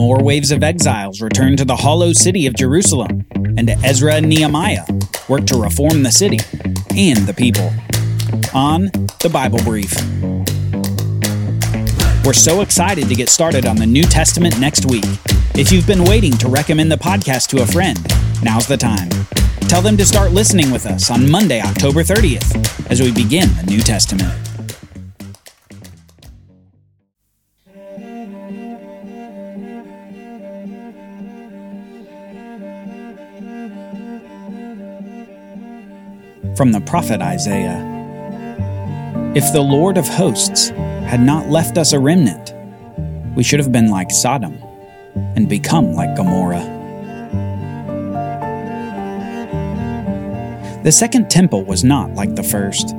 more waves of exiles returned to the hollow city of Jerusalem, and Ezra and Nehemiah worked to reform the city and the people. On the Bible Brief. We're so excited to get started on the New Testament next week. If you've been waiting to recommend the podcast to a friend, now's the time. Tell them to start listening with us on Monday, October 30th, as we begin the New Testament. From the prophet Isaiah If the Lord of hosts had not left us a remnant, we should have been like Sodom and become like Gomorrah. The second temple was not like the first.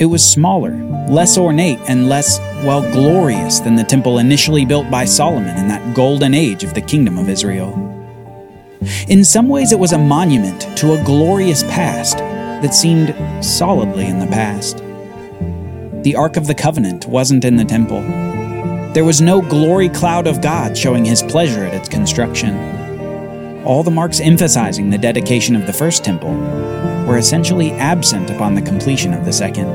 It was smaller, less ornate, and less, well, glorious than the temple initially built by Solomon in that golden age of the kingdom of Israel. In some ways, it was a monument to a glorious past that seemed solidly in the past. The Ark of the Covenant wasn't in the temple. There was no glory cloud of God showing his pleasure at its construction. All the marks emphasizing the dedication of the first temple were essentially absent upon the completion of the second.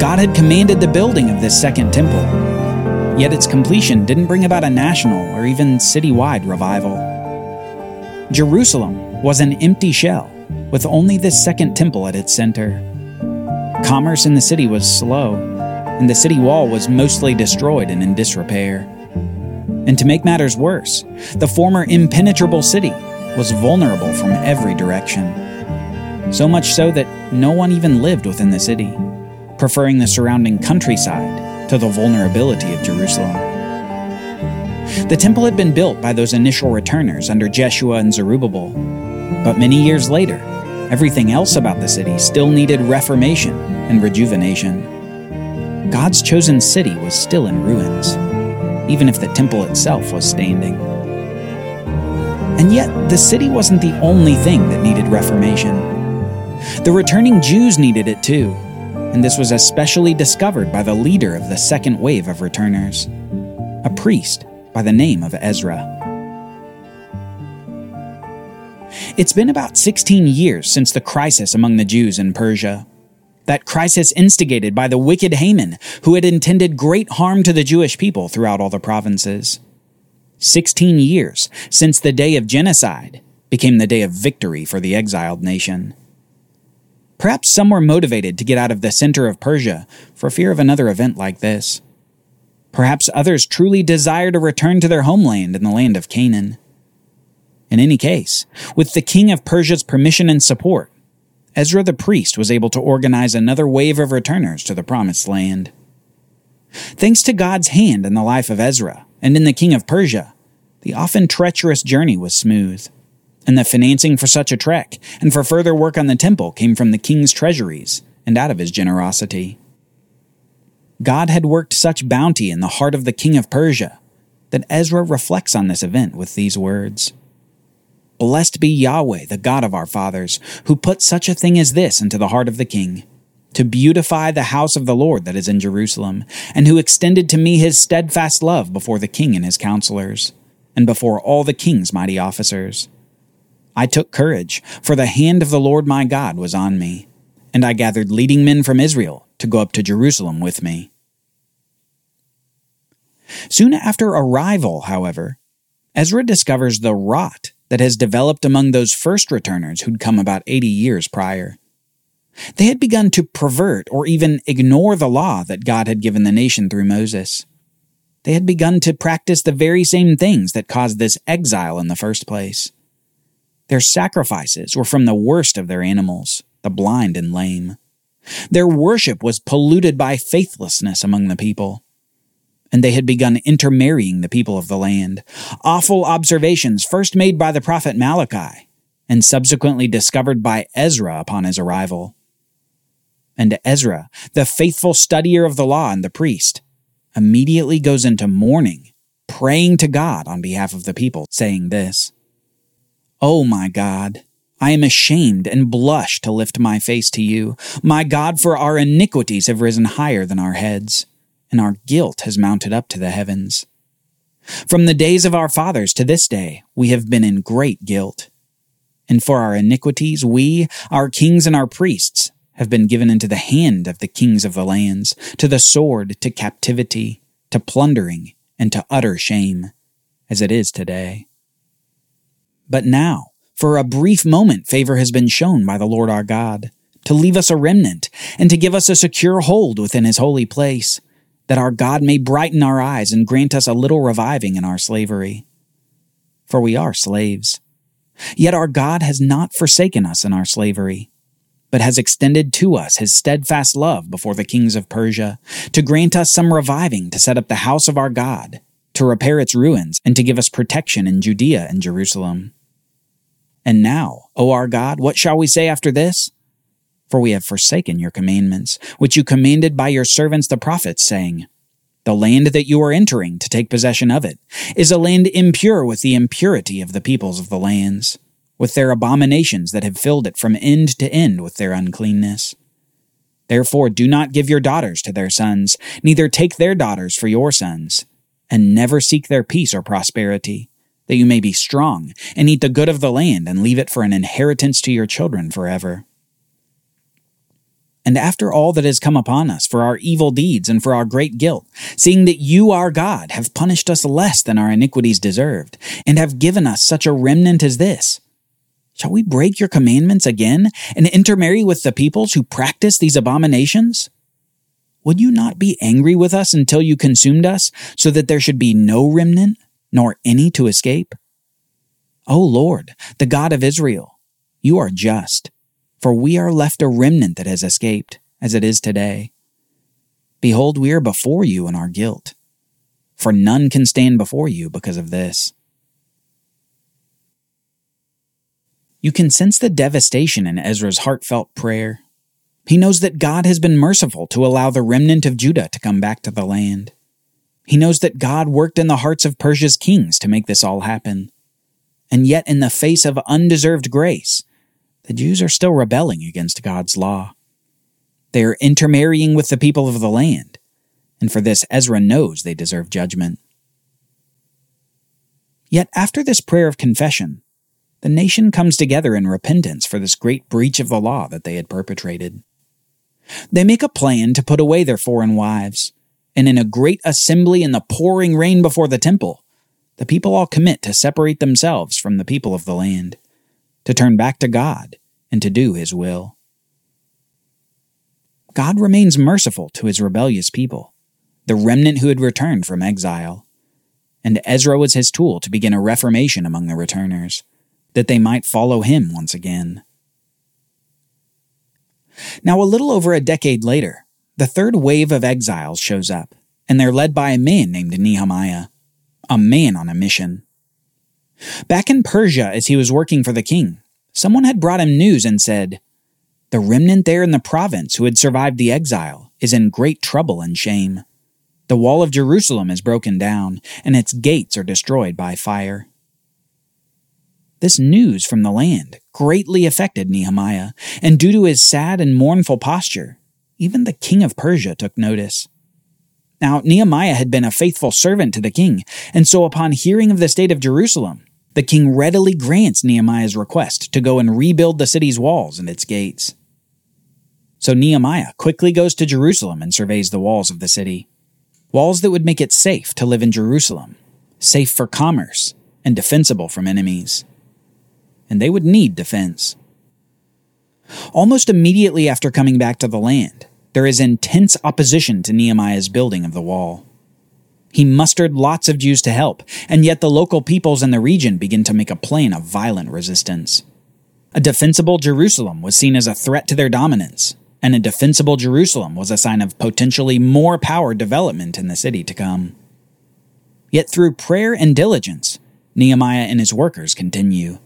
God had commanded the building of this second temple, yet its completion didn't bring about a national or even citywide revival. Jerusalem was an empty shell with only this second temple at its center. Commerce in the city was slow, and the city wall was mostly destroyed and in disrepair. And to make matters worse, the former impenetrable city was vulnerable from every direction. So much so that no one even lived within the city, preferring the surrounding countryside to the vulnerability of Jerusalem. The temple had been built by those initial returners under Jeshua and Zerubbabel, but many years later, Everything else about the city still needed reformation and rejuvenation. God's chosen city was still in ruins, even if the temple itself was standing. And yet, the city wasn't the only thing that needed reformation. The returning Jews needed it too, and this was especially discovered by the leader of the second wave of returners, a priest by the name of Ezra. It's been about 16 years since the crisis among the Jews in Persia. That crisis instigated by the wicked Haman, who had intended great harm to the Jewish people throughout all the provinces. 16 years since the day of genocide became the day of victory for the exiled nation. Perhaps some were motivated to get out of the center of Persia for fear of another event like this. Perhaps others truly desire to return to their homeland in the land of Canaan. In any case, with the king of Persia's permission and support, Ezra the priest was able to organize another wave of returners to the promised land. Thanks to God's hand in the life of Ezra and in the king of Persia, the often treacherous journey was smooth, and the financing for such a trek and for further work on the temple came from the king's treasuries and out of his generosity. God had worked such bounty in the heart of the king of Persia that Ezra reflects on this event with these words. Blessed be Yahweh, the God of our fathers, who put such a thing as this into the heart of the king, to beautify the house of the Lord that is in Jerusalem, and who extended to me his steadfast love before the king and his counselors, and before all the king's mighty officers. I took courage, for the hand of the Lord my God was on me, and I gathered leading men from Israel to go up to Jerusalem with me. Soon after arrival, however, Ezra discovers the rot that has developed among those first returners who'd come about 80 years prior. They had begun to pervert or even ignore the law that God had given the nation through Moses. They had begun to practice the very same things that caused this exile in the first place. Their sacrifices were from the worst of their animals, the blind and lame. Their worship was polluted by faithlessness among the people and they had begun intermarrying the people of the land. Awful observations first made by the prophet Malachi, and subsequently discovered by Ezra upon his arrival. And Ezra, the faithful studier of the law and the priest, immediately goes into mourning, praying to God on behalf of the people, saying this O oh my God, I am ashamed and blush to lift my face to you. My God, for our iniquities have risen higher than our heads and our guilt has mounted up to the heavens. From the days of our fathers to this day, we have been in great guilt. And for our iniquities, we, our kings and our priests, have been given into the hand of the kings of the lands, to the sword, to captivity, to plundering, and to utter shame, as it is today. But now, for a brief moment, favor has been shown by the Lord our God, to leave us a remnant, and to give us a secure hold within his holy place that our God may brighten our eyes and grant us a little reviving in our slavery. For we are slaves. Yet our God has not forsaken us in our slavery, but has extended to us his steadfast love before the kings of Persia, to grant us some reviving to set up the house of our God, to repair its ruins, and to give us protection in Judea and Jerusalem. And now, O our God, what shall we say after this? For we have forsaken your commandments, which you commanded by your servants the prophets, saying, The land that you are entering to take possession of it is a land impure with the impurity of the peoples of the lands, with their abominations that have filled it from end to end with their uncleanness. Therefore, do not give your daughters to their sons, neither take their daughters for your sons, and never seek their peace or prosperity, that you may be strong, and eat the good of the land, and leave it for an inheritance to your children forever. And after all that has come upon us for our evil deeds and for our great guilt, seeing that you, our God, have punished us less than our iniquities deserved, and have given us such a remnant as this, shall we break your commandments again and intermarry with the peoples who practice these abominations? Would you not be angry with us until you consumed us, so that there should be no remnant, nor any to escape? O Lord, the God of Israel, you are just for we are left a remnant that has escaped, as it is today. Behold, we are before you in our guilt, for none can stand before you because of this. You can sense the devastation in Ezra's heartfelt prayer. He knows that God has been merciful to allow the remnant of Judah to come back to the land. He knows that God worked in the hearts of Persia's kings to make this all happen. And yet, in the face of undeserved grace, the Jews are still rebelling against God's law. They are intermarrying with the people of the land, and for this Ezra knows they deserve judgment. Yet after this prayer of confession, the nation comes together in repentance for this great breach of the law that they had perpetrated. They make a plan to put away their foreign wives, and in a great assembly in the pouring rain before the temple, the people all commit to separate themselves from the people of the land to turn back to God and to do His will. God remains merciful to His rebellious people, the remnant who had returned from exile, and Ezra was His tool to begin a reformation among the returners, that they might follow Him once again. Now, a little over a decade later, the third wave of exiles shows up, and they're led by a man named Nehemiah, a man on a mission. Back in Persia, as he was working for the king, someone had brought him news and said, The remnant there in the province who had survived the exile is in great trouble and shame. The wall of Jerusalem is broken down, and its gates are destroyed by fire. This news from the land greatly affected Nehemiah, and due to his sad and mournful posture, even the king of Persia took notice. Now, Nehemiah had been a faithful servant to the king, and so upon hearing of the state of Jerusalem, the king readily grants Nehemiah's request to go and rebuild the city's walls and its gates. So Nehemiah quickly goes to Jerusalem and surveys the walls of the city. Walls that would make it safe to live in Jerusalem, safe for commerce, and defensible from enemies. And they would need defense. Almost immediately after coming back to the land, there is intense opposition to Nehemiah's building of the wall. He mustered lots of Jews to help, and yet the local peoples in the region begin to make a plan of violent resistance. A defensible Jerusalem was seen as a threat to their dominance, and a defensible Jerusalem was a sign of potentially more power development in the city to come. Yet through prayer and diligence, Nehemiah and his workers continue.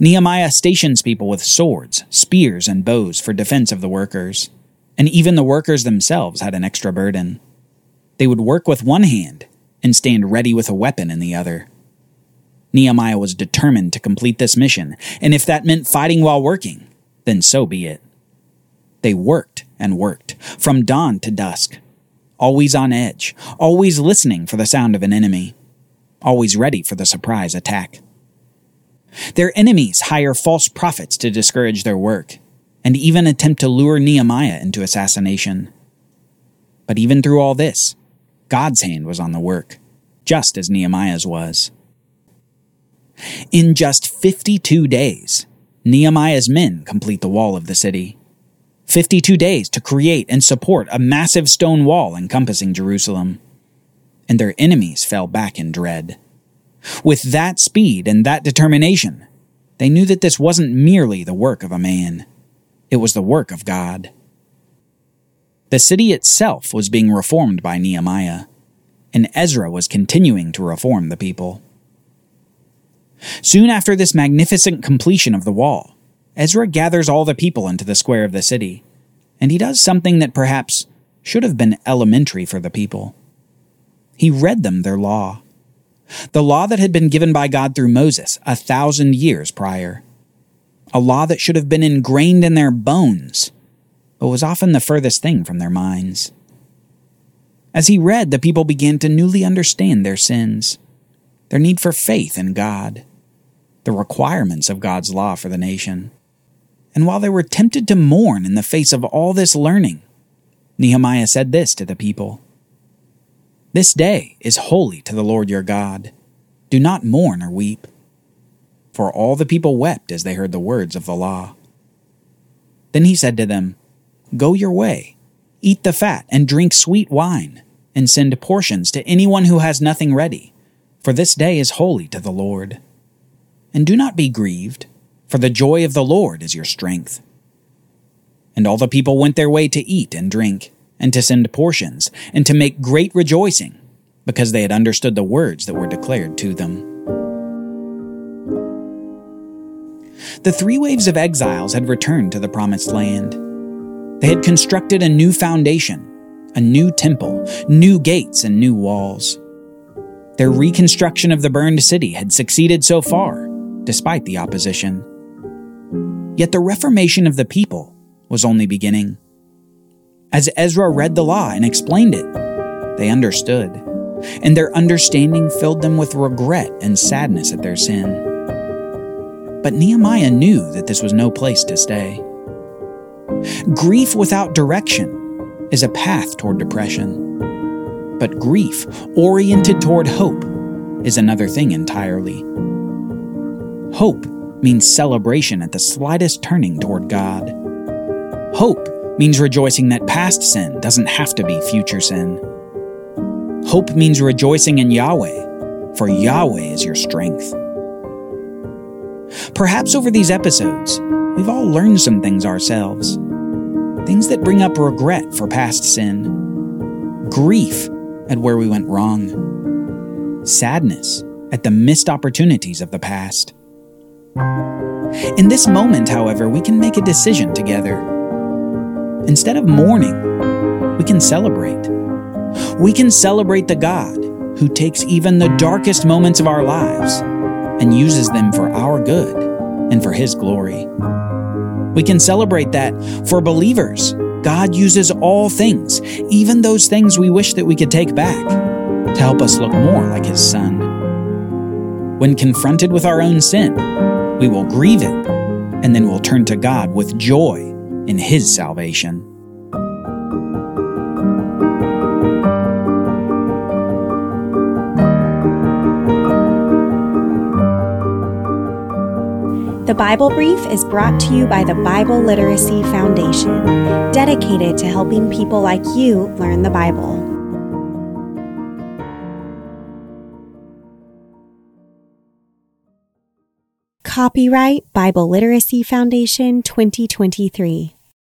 Nehemiah stations people with swords, spears, and bows for defense of the workers, and even the workers themselves had an extra burden. They would work with one hand and stand ready with a weapon in the other. Nehemiah was determined to complete this mission, and if that meant fighting while working, then so be it. They worked and worked, from dawn to dusk, always on edge, always listening for the sound of an enemy. always ready for the surprise attack. Their enemies hire false prophets to discourage their work, and even attempt to lure Nehemiah into assassination. But even through all this, God's hand was on the work, just as Nehemiah's was. In just 52 days, Nehemiah's men complete the wall of the city. 52 days to create and support a massive stone wall encompassing Jerusalem. And their enemies fell back in dread. With that speed and that determination, they knew that this wasn't merely the work of a man, it was the work of God. The city itself was being reformed by Nehemiah, and Ezra was continuing to reform the people. Soon after this magnificent completion of the wall, Ezra gathers all the people into the square of the city, and he does something that perhaps should have been elementary for the people. He read them their law, the law that had been given by God through Moses a thousand years prior, a law that should have been ingrained in their bones, but was often the furthest thing from their minds. As he read, the people began to newly understand their sins their need for faith in God, the requirements of God's law for the nation. And while they were tempted to mourn in the face of all this learning, Nehemiah said this to the people This day is holy to the Lord your God. Do not mourn or weep. For all the people wept as they heard the words of the law. Then he said to them, Go your way, eat the fat, and drink sweet wine, and send portions to anyone who has nothing ready for this day is holy to the Lord. And do not be grieved, for the joy of the Lord is your strength. And all the people went their way to eat and drink, and to send portions, and to make great rejoicing, because they had understood the words that were declared to them. The three waves of exiles had returned to the Promised Land. They had constructed a new foundation, a new temple, new gates, and new walls. Their reconstruction of the burned city had succeeded so far, despite the opposition. Yet the reformation of the people was only beginning. As Ezra read the law and explained it, they understood, and their understanding filled them with regret and sadness at their sin. But Nehemiah knew that this was no place to stay. Grief without direction is a path toward depression. But grief, oriented toward hope, is another thing entirely. Hope means celebration at the slightest turning toward God. Hope means rejoicing that past sin doesn't have to be future sin. Hope means rejoicing in Yahweh, for Yahweh is your strength. Perhaps over these episodes, we've all learned some things ourselves. Things that bring up regret for past sin, grief at where we went wrong, sadness at the missed opportunities of the past. In this moment, however, we can make a decision together. Instead of mourning, we can celebrate. We can celebrate the God who takes even the darkest moments of our lives and uses them for our good and for His glory. We can celebrate that for believers, God uses all things, even those things we wish that we could take back, to help us look more like His Son. When confronted with our own sin, we will grieve it, and then we'll turn to God with joy in His salvation. The Bible Brief is brought to you by the Bible Literacy Foundation, dedicated to helping people like you learn the Bible. Copyright Bible Literacy Foundation 2023.